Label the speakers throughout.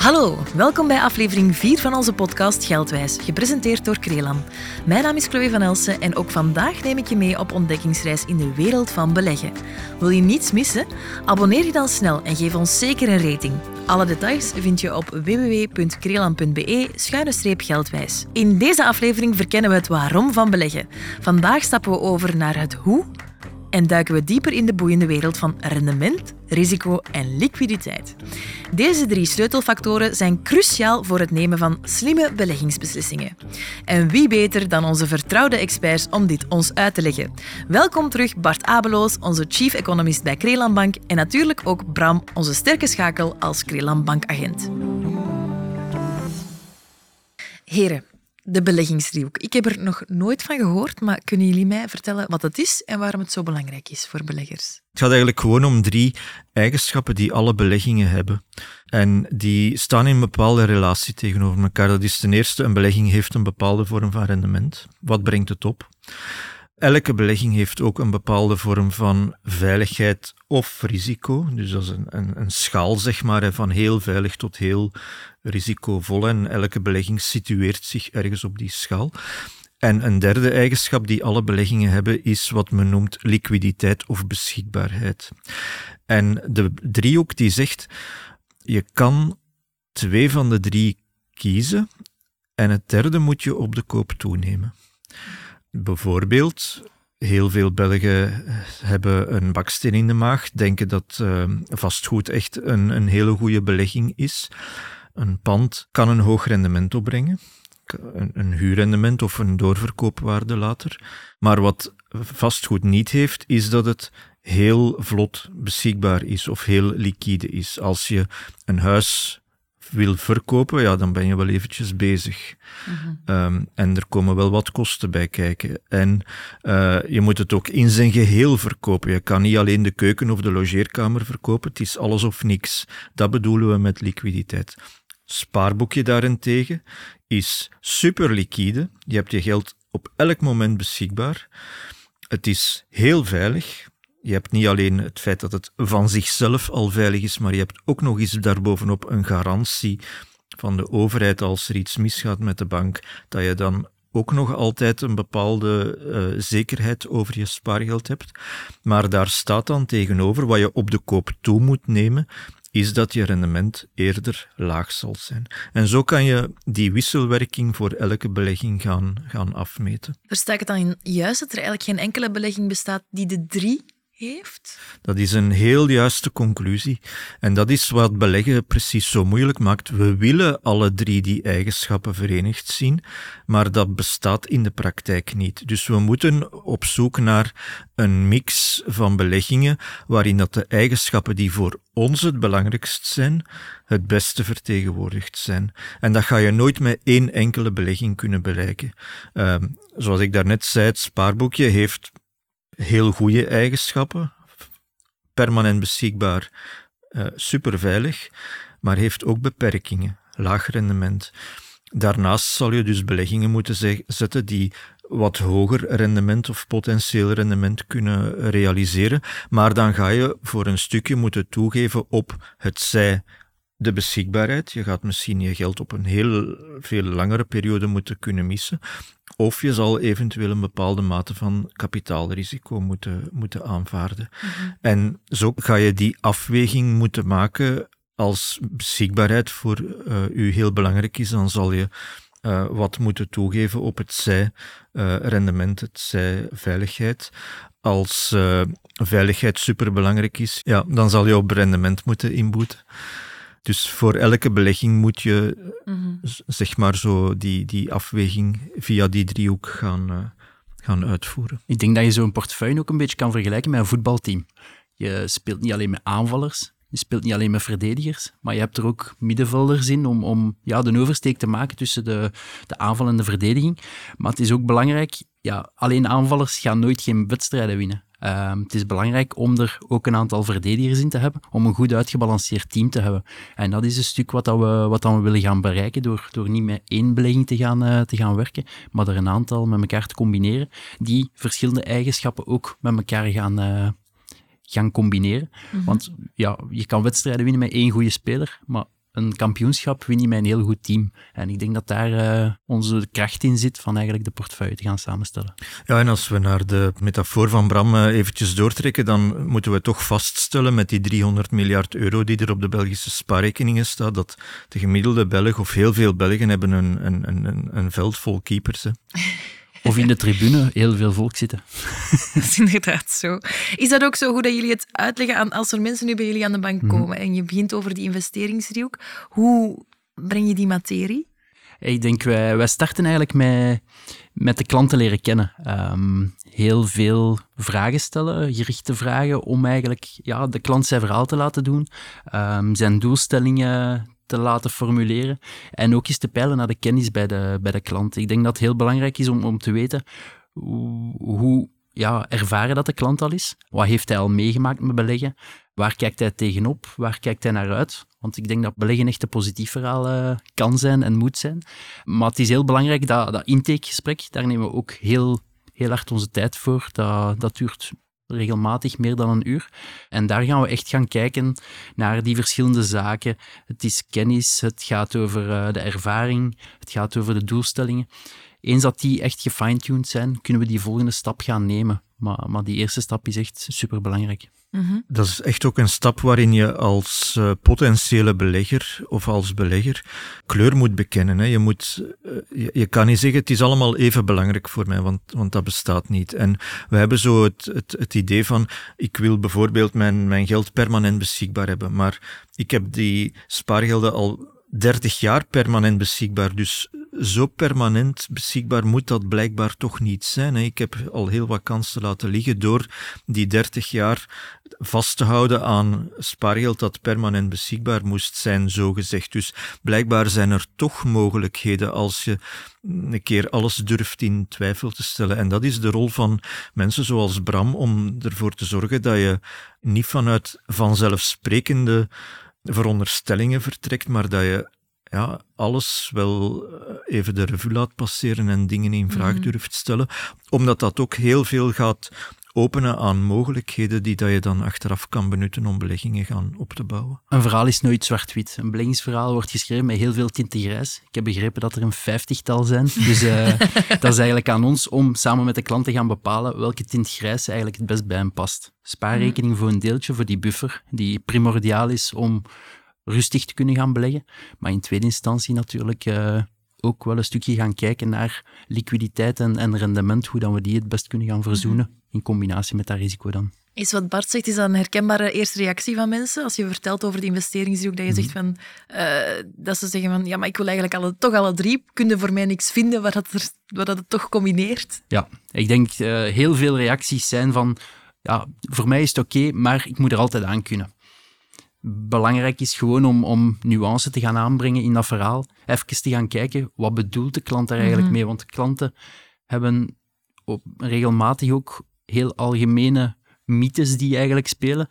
Speaker 1: Hallo, welkom bij aflevering 4 van onze podcast Geldwijs, gepresenteerd door Krelan. Mijn naam is Chloe van Elsen en ook vandaag neem ik je mee op ontdekkingsreis in de wereld van beleggen. Wil je niets missen? Abonneer je dan snel en geef ons zeker een rating. Alle details vind je op www.krelan.be-geldwijs. In deze aflevering verkennen we het waarom van beleggen. Vandaag stappen we over naar het hoe en duiken we dieper in de boeiende wereld van rendement, risico en liquiditeit. Deze drie sleutelfactoren zijn cruciaal voor het nemen van slimme beleggingsbeslissingen. En wie beter dan onze vertrouwde experts om dit ons uit te leggen? Welkom terug Bart Abeloos, onze chief economist bij Krelan Bank en natuurlijk ook Bram, onze sterke schakel als Krelan Bankagent. Heren, de beleggingsdriehoek. Ik heb er nog nooit van gehoord, maar kunnen jullie mij vertellen wat het is en waarom het zo belangrijk is voor beleggers?
Speaker 2: Het gaat eigenlijk gewoon om drie eigenschappen die alle beleggingen hebben. En die staan in een bepaalde relatie tegenover elkaar. Dat is ten eerste, een belegging heeft een bepaalde vorm van rendement. Wat brengt het op? Elke belegging heeft ook een bepaalde vorm van veiligheid of risico. Dus dat is een, een, een schaal, zeg maar, van heel veilig tot heel risicovol. En elke belegging situeert zich ergens op die schaal. En een derde eigenschap die alle beleggingen hebben, is wat men noemt liquiditeit of beschikbaarheid. En de driehoek die zegt, je kan twee van de drie kiezen en het derde moet je op de koop toenemen. Bijvoorbeeld, heel veel Belgen hebben een baksteen in de maag, denken dat uh, vastgoed echt een, een hele goede belegging is. Een pand kan een hoog rendement opbrengen, een, een huurrendement of een doorverkoopwaarde later. Maar wat vastgoed niet heeft, is dat het heel vlot beschikbaar is of heel liquide is. Als je een huis wil verkopen, ja, dan ben je wel eventjes bezig. um, en er komen wel wat kosten bij kijken. En uh, je moet het ook in zijn geheel verkopen. Je kan niet alleen de keuken of de logeerkamer verkopen, het is alles of niks. Dat bedoelen we met liquiditeit. Spaarboekje daarentegen is super liquide. Je hebt je geld op elk moment beschikbaar. Het is heel veilig. Je hebt niet alleen het feit dat het van zichzelf al veilig is, maar je hebt ook nog eens daarbovenop een garantie van de overheid als er iets misgaat met de bank, dat je dan ook nog altijd een bepaalde uh, zekerheid over je spaargeld hebt. Maar daar staat dan tegenover wat je op de koop toe moet nemen, is dat je rendement eerder laag zal zijn. En zo kan je die wisselwerking voor elke belegging gaan, gaan afmeten.
Speaker 1: Versta ik het dan juist dat er eigenlijk geen enkele belegging bestaat die de drie heeft?
Speaker 2: Dat is een heel juiste conclusie. En dat is wat beleggen precies zo moeilijk maakt. We willen alle drie die eigenschappen verenigd zien, maar dat bestaat in de praktijk niet. Dus we moeten op zoek naar een mix van beleggingen waarin dat de eigenschappen die voor ons het belangrijkst zijn, het beste vertegenwoordigd zijn. En dat ga je nooit met één enkele belegging kunnen bereiken. Uh, zoals ik daarnet zei, het spaarboekje heeft heel goede eigenschappen, permanent beschikbaar, uh, superveilig, maar heeft ook beperkingen, laag rendement. Daarnaast zal je dus beleggingen moeten zetten die wat hoger rendement of potentieel rendement kunnen realiseren, maar dan ga je voor een stukje moeten toegeven op het zij de beschikbaarheid. Je gaat misschien je geld op een heel veel langere periode moeten kunnen missen. Of je zal eventueel een bepaalde mate van kapitaalrisico moeten, moeten aanvaarden. Mhm. En zo ga je die afweging moeten maken als beschikbaarheid voor uh, u heel belangrijk is, dan zal je uh, wat moeten toegeven op het zij uh, rendement, het zij veiligheid. Als veiligheid superbelangrijk is, ja, dan zal je op rendement moeten inboeten. Dus voor elke belegging moet je, mm zeg maar zo, die, die afweging via die driehoek gaan, uh, gaan uitvoeren.
Speaker 3: Ik denk dat je zo'n portefeuille ook een beetje kan vergelijken met een voetbalteam. Je speelt niet alleen met aanvallers, je speelt niet alleen met verdedigers, maar je hebt er ook middenvelders in om, om ja, de oversteek te maken tussen de, de aanval en de verdediging. Maar het is ook belangrijk, ja, alleen aanvallers gaan nooit geen wedstrijden winnen. Um, het is belangrijk om er ook een aantal verdedigers in te hebben, om een goed uitgebalanceerd team te hebben. En dat is een stuk wat, dat we, wat dat we willen gaan bereiken door, door niet met één belegging te gaan, uh, te gaan werken, maar er een aantal met elkaar te combineren, die verschillende eigenschappen ook met elkaar gaan, uh, gaan combineren. Mm -hmm. Want ja, je kan wedstrijden winnen met één goede speler, maar een kampioenschap win je met een heel goed team. En ik denk dat daar uh, onze kracht in zit van eigenlijk de portefeuille te gaan samenstellen.
Speaker 2: Ja, en als we naar de metafoor van Bram uh, eventjes doortrekken, dan moeten we toch vaststellen met die 300 miljard euro die er op de Belgische spaarrekeningen staat, dat de gemiddelde Belg of heel veel Belgen hebben een, een, een, een veld vol keepers.
Speaker 3: Of in de tribune heel veel volk zitten.
Speaker 1: Dat is inderdaad zo. Is dat ook zo goed dat jullie het uitleggen aan als er mensen nu bij jullie aan de bank mhm. komen en je begint over die investeringsdriehoek? Hoe breng je die materie?
Speaker 3: Ik denk, wij, wij starten eigenlijk met, met de klanten leren kennen. Ehm, heel veel vragen stellen, gerichte vragen, om eigenlijk ja, de klant zijn verhaal te laten doen, um, zijn doelstellingen te laten formuleren. En ook eens te peilen naar de kennis bij de, bij de klant. Ik denk dat het heel belangrijk is om, om te weten hoe, hoe ja, ervaren dat de klant al is. Wat heeft hij al meegemaakt met beleggen? Waar kijkt hij tegenop? Waar kijkt hij naar uit? Want ik denk dat beleggen echt een positief verhaal uh, kan zijn en moet zijn. Maar het is heel belangrijk dat, dat intakegesprek, daar nemen we ook heel, heel hard onze tijd voor. Dat, dat duurt regelmatig meer dan een uur. En daar gaan we echt gaan kijken naar die verschillende zaken. Het is kennis, het gaat over eh, de ervaring, het gaat over de doelstellingen. Eens dat die echt gefine-tuned zijn, kunnen we die volgende stap gaan nemen. Maar, maar die eerste stap is echt superbelangrijk.
Speaker 2: Mhm. Dat is echt ook een stap waarin je als uh, potentiële belegger of als belegger kleur moet bekennen. Hè. Je, moet, je, je, kan niet zeggen het is allemaal even belangrijk voor mij, want, want dat bestaat niet. En we hebben zo het, het, het idee van ik wil bijvoorbeeld mijn, mijn geld permanent beschikbaar hebben, maar ik heb die spaargelden al 30 jaar permanent beschikbaar. Dus zo permanent beschikbaar moet dat blijkbaar toch niet zijn. Ik heb al heel wat kansen laten liggen door die 30 jaar vast te houden aan spaargeld dat permanent beschikbaar moest zijn, zo gezegd. Dus blijkbaar zijn er toch mogelijkheden als je een keer alles durft in twijfel te stellen. En dat is de rol van mensen zoals Bram om ervoor te zorgen dat je niet vanuit vanzelfsprekende veronderstellingen vertrekt, maar dat je ja, alles wel eh, even de revue laat passeren en dingen in vraag mm. durft stellen, omdat dat ook heel veel gaat openen aan mogelijkheden die dat je dan achteraf kan benutten om beleggingen gaan op te bouwen.
Speaker 3: Een verhaal is nooit zwart-wit. Een beleggingsverhaal wordt geschreven met heel veel tinten grijs. Ik heb begrepen dat er een vijftigtal zijn. Dus uh, dat is eigenlijk aan ons om samen met de klant te gaan bepalen welke tint grijs eigenlijk het best bij hem past. Spaarrekening voor een deeltje, voor die buffer, die primordiaal is om rustig te kunnen gaan beleggen. Maar in tweede instantie natuurlijk uh, ook wel een stukje gaan kijken naar liquiditeit en, en rendement, hoe dan we die het best kunnen gaan verzoenen. In combinatie met dat risico dan.
Speaker 1: Is wat Bart zegt, is dat een herkenbare eerste reactie van mensen? Als je vertelt over de investeringsdruk, dat je zegt mhm. van, uh, dat ze zeggen van, ja, maar ik wil eigenlijk alle, toch alle drie, kunnen voor mij niks vinden wat, dat er, wat dat het toch combineert?
Speaker 3: Ja, ik denk uh, heel veel reacties zijn van, ja, voor mij is het oké, maar ik moet er altijd aan kunnen belangrijk is gewoon om, om nuance te gaan aanbrengen in dat verhaal. Even te gaan kijken, wat bedoelt de klant daar eigenlijk mhm. mee? Want klanten hebben op, regelmatig ook heel algemene mythes die eigenlijk spelen,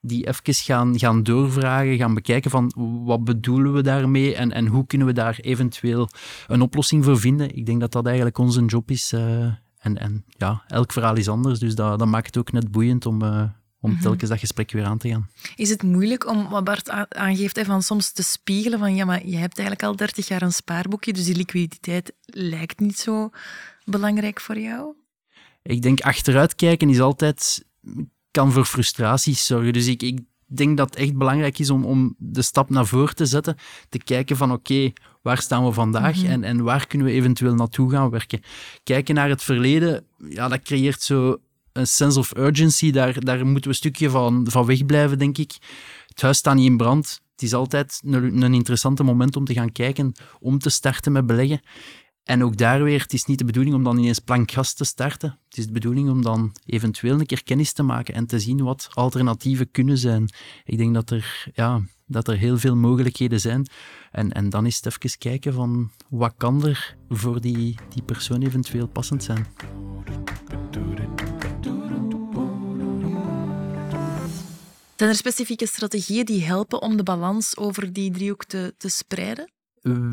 Speaker 3: die even gaan, gaan doorvragen, gaan bekijken van wat bedoelen we daarmee en, en hoe kunnen we daar eventueel een oplossing voor vinden. Ik denk dat dat eigenlijk onze job is. Uh, en, en ja, elk verhaal is anders, dus dat, dat maakt het ook net boeiend om, uh, om mhm. telkens dat gesprek weer aan te gaan.
Speaker 1: Is het moeilijk om, wat Bart aangeeft, hè, van soms te spiegelen van ja, maar je hebt eigenlijk al 30 jaar een spaarboekje, dus die liquiditeit lijkt niet zo belangrijk voor jou?
Speaker 3: Ik denk achteruit kijken is altijd, kan voor frustraties zorgen. Dus ik, ik denk dat het echt belangrijk is om, om de stap naar voren te zetten, te kijken van oké, waar staan we vandaag mhm. en, en waar kunnen we eventueel naartoe gaan werken. Kijken naar het verleden, ja, dat creëert zo een sense of urgency, daar, daar moeten we een stukje van, van wegblijven, denk ik. Het huis staat niet in brand. Het is altijd een, een interessante moment om te gaan kijken, om te starten met beleggen. En ook daar weer, het is niet de bedoeling om dan ineens plank gas te starten. Het is de bedoeling om dan eventueel een keer kennis te maken en te zien wat alternatieven kunnen zijn. Ik denk dat er, ja, dat er heel veel mogelijkheden zijn. En, en dan is het even kijken van wat kan er voor die, die persoon eventueel passend zijn.
Speaker 1: Zijn er specifieke strategieën die helpen om de balans over die driehoek te, te spreiden?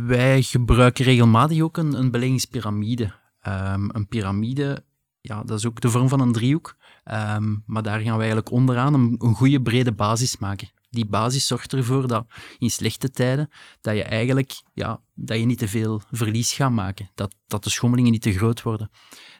Speaker 3: Wij gebruiken regelmatig ook een, een beleggingspyramide. Um, een piramide, ja, dat is ook de vorm van een driehoek. Um, maar daar gaan we eigenlijk onderaan een, een goede brede basis maken die basis zorgt ervoor dat in slechte tijden, dat je eigenlijk ja, dat je niet te veel verlies gaat maken. Dat, dat de schommelingen niet te groot worden.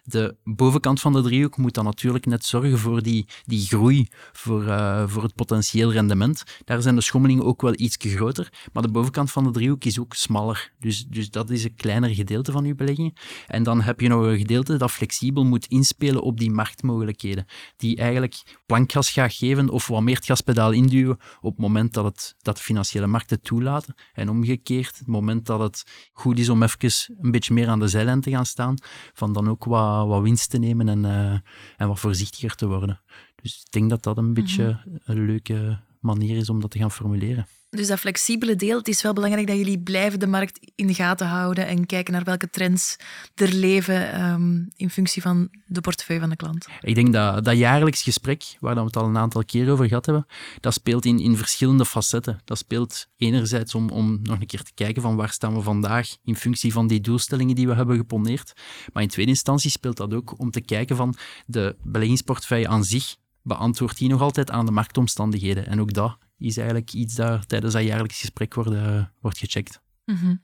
Speaker 3: De bovenkant van de driehoek moet dan natuurlijk net zorgen voor die, die groei, voor, uh, voor het potentieel rendement. Daar zijn de schommelingen ook wel iets groter, maar de bovenkant van de driehoek is ook smaller. Dus, dus dat is een kleiner gedeelte van je beleggingen. En dan heb je nog een gedeelte dat flexibel moet inspelen op die marktmogelijkheden. Die eigenlijk plankgas gaat geven of wat meer het gaspedaal induwen op het moment dat, het, dat de financiële markten toelaten. En omgekeerd, het moment dat het goed is om even een beetje meer aan de zijlijn te gaan staan, van dan ook wat, wat winst te nemen en, uh, en wat voorzichtiger te worden. Dus ik denk dat dat een beetje mhm. een leuke manier is om dat te gaan formuleren.
Speaker 1: Dus dat flexibele deel, het is wel belangrijk dat jullie blijven de markt in de gaten houden en kijken naar welke trends er leven um, in functie van de portefeuille van de klant.
Speaker 3: Ik denk dat dat jaarlijks gesprek, waar we het al een aantal keer over gehad hebben, dat speelt in, in verschillende facetten. Dat speelt enerzijds om, om nog een keer te kijken van waar staan we vandaag in functie van die doelstellingen die we hebben geponeerd. Maar in tweede instantie speelt dat ook om te kijken van de beleggingsportefeuille aan zich, beantwoordt die nog altijd aan de marktomstandigheden. En ook dat is eigenlijk iets dat tijdens dat jaarlijks gesprek wordt, uh, wordt gecheckt.
Speaker 1: Mhm.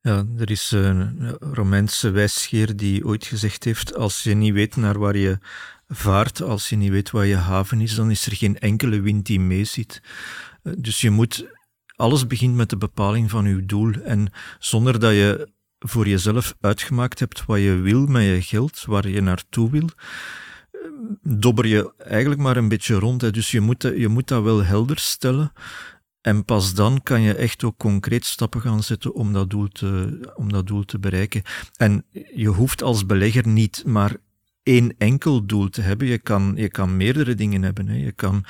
Speaker 2: Ja, er is een Romeinse wijsgeer die ooit gezegd heeft: als je niet weet naar waar je vaart, als je niet weet waar je haven is, dan is er geen enkele wind die meeziet. Eh, dus je moet, alles begint met de bepaling van je doel. En zonder dat je voor jezelf uitgemaakt hebt wat je wil met je geld, waar je naartoe wil, dobber je eigenlijk maar een beetje rond. Hè. Dus je moet, je moet dat wel helder stellen. En pas dan kan je echt ook concreet stappen gaan zetten om dat doel te, om dat doel te bereiken. En je hoeft als belegger niet maar één enkel doel te hebben. Je kan, je kan meerdere dingen hebben. Hè. Je kan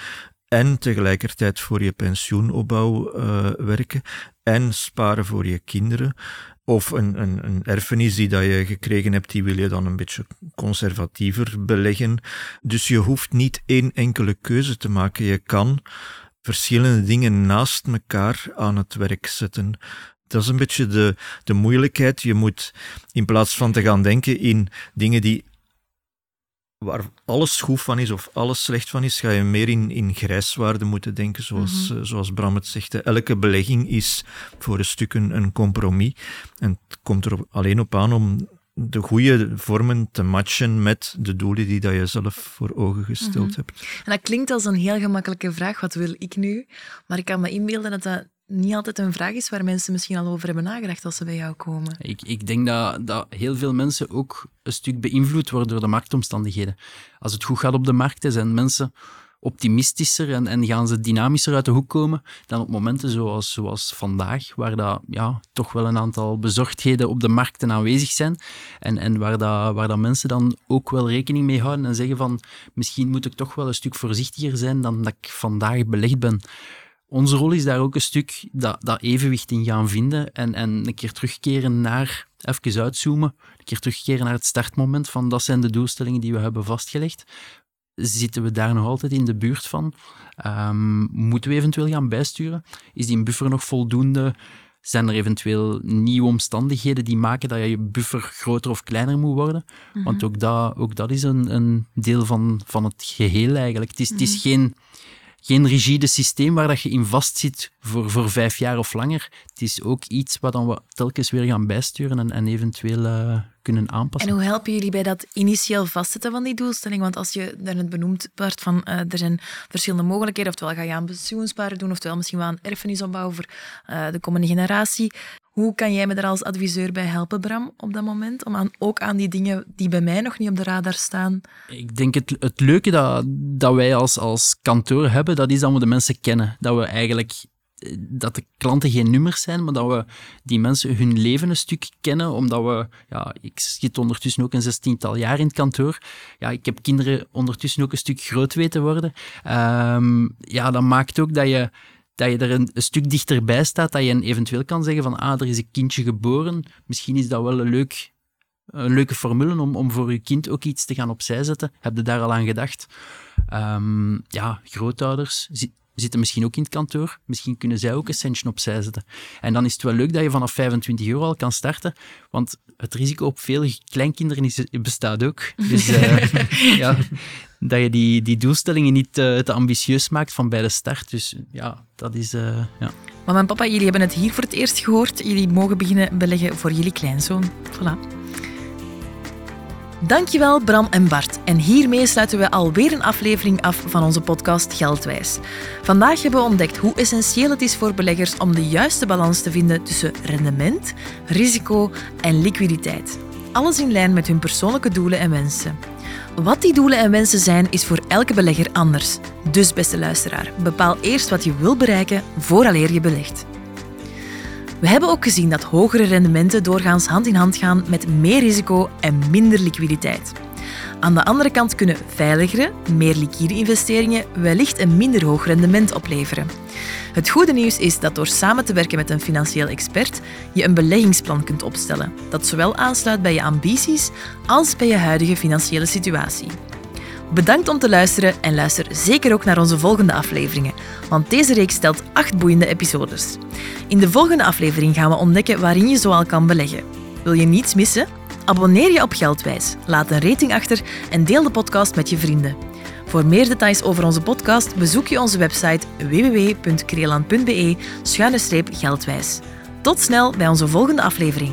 Speaker 2: en tegelijkertijd voor je pensioenopbouw uh, werken en sparen voor je kinderen. Of een, een, een erfenis die dat je gekregen hebt, die wil je dan een beetje conservatiever beleggen. Dus je hoeft niet één enkele keuze te maken. Je kan verschillende dingen naast elkaar aan het werk zetten. Dat is een beetje de, de moeilijkheid. Je moet in plaats van te gaan denken in dingen die waar alles goed van is of alles slecht van is, ga je meer in, in grijswaarde moeten denken, zoals, mm zoals Bram het zegt. Elke belegging is voor een stuk een, een compromis. En het komt er alleen op aan om de goede vormen te matchen met de doelen die dat je zelf voor ogen gesteld mhm. hebt.
Speaker 1: En dat klinkt als een heel gemakkelijke vraag, wat wil ik nu? Maar ik kan me inbeelden dat dat niet altijd een vraag is waar mensen misschien al over hebben nagedacht als ze bij jou komen.
Speaker 3: Ik, ik denk dat, dat heel veel mensen ook een stuk beïnvloed worden door de marktomstandigheden. Als het goed gaat op de markt, zijn mensen optimistischer en, en gaan ze dynamischer uit de hoek komen dan op momenten zoals, zoals vandaag, waar dat, ja, toch wel een aantal bezorgdheden op de markten aanwezig zijn en, en waar, dat, waar dat mensen dan ook wel rekening mee houden en zeggen van misschien moet ik toch wel een stuk voorzichtiger zijn dan dat ik vandaag belegd ben. Onze rol is daar ook een stuk dat, dat evenwicht in gaan vinden en, en een keer terugkeren naar, even uitzoomen, een keer terugkeren naar het startmoment van dat zijn de doelstellingen die we hebben vastgelegd. Zitten we daar nog altijd in de buurt van? Um, moeten we eventueel gaan bijsturen? Is die buffer nog voldoende? Zijn er eventueel nieuwe omstandigheden die maken dat je buffer groter of kleiner moet worden? Mhm. Want ook dat, ook dat is een, een deel van, van het geheel eigenlijk. Het is, het is mhm. geen geen rigide systeem waar dat je in vastzit voor, voor vijf jaar of langer. Het is ook iets wat dan we telkens weer gaan bijsturen en, en eventueel uh, kunnen aanpassen.
Speaker 1: En hoe helpen jullie bij dat initieel vastzetten van die doelstelling? Want als je daarnet benoemd wordt van uh, er zijn verschillende mogelijkheden, oftewel ga je aan pensioensparen doen, oftewel misschien wel een erfenis opbouwen voor uh, de komende generatie. Hoe kan jij me daar als adviseur bij helpen, Bram, op dat moment? Om aan, ook aan die dingen die bij mij nog niet op de radar staan.
Speaker 3: Ik denk het, het leuke dat, dat wij als, als kantoor hebben, dat is dat we de mensen kennen. Dat we eigenlijk dat de klanten geen nummers zijn, maar dat we die mensen hun leven een stuk kennen, omdat we, ja, ik zit ondertussen ook een zestiental jaar in het kantoor. Ja, ik heb kinderen ondertussen ook een stuk groot weten worden. Um, ja, dat maakt ook dat je, dat je er een, stuk dichterbij staat, dat je eventueel kan zeggen van, ah, er is een kindje geboren, misschien is dat wel een, leuk, een leuke formule om, om voor je kind ook iets te gaan opzij zetten. Heb je daar al aan gedacht? Um, ja, grootouders zitten misschien ook in het kantoor. Misschien kunnen zij ook een centje opzij zetten. En dan is het wel leuk dat je vanaf 25 euro al kan starten, want het risico op veel kleinkinderen is, bestaat ook. Dus uh, ja, dat je die, die doelstellingen niet uh, te ambitieus maakt van bij de start. Dus ja, dat is... Uh, ja.
Speaker 1: Mama en papa, jullie hebben het hier voor het eerst gehoord. Jullie mogen beginnen beleggen voor jullie kleinzoon. Voilà. Dankjewel Bram en Bart. En hiermee sluiten we alweer een aflevering af van onze podcast Geldwijs. Vandaag hebben we ontdekt hoe essentieel het is voor beleggers om de juiste balans te vinden tussen rendement, risico en liquiditeit. Alles in lijn met hun persoonlijke doelen en wensen. Wat die doelen en wensen zijn, is voor elke belegger anders. Dus beste luisteraar, bepaal eerst wat je wil bereiken vooraleer je belegt. We hebben ook gezien dat hogere rendementen doorgaans hand in hand gaan met meer risico en minder liquiditeit. Aan de andere kant kunnen veiligere, meer liquide investeringen wellicht een minder hoog rendement opleveren. Het goede nieuws is dat door samen te werken met een financieel expert je een beleggingsplan kunt opstellen dat zowel aansluit bij je ambities als bij je huidige financiële situatie. Bedankt om te luisteren en luister zeker ook naar onze volgende afleveringen, want deze reeks stelt acht boeiende episodes. In de volgende aflevering gaan we ontdekken waarin je zoal kan beleggen. Wil je niets missen? Abonneer je op Geldwijs, laat een rating achter en deel de podcast met je vrienden. Voor meer details over onze podcast bezoek je onze website www.kreeland.be-geldwijs. Tot snel bij onze volgende aflevering.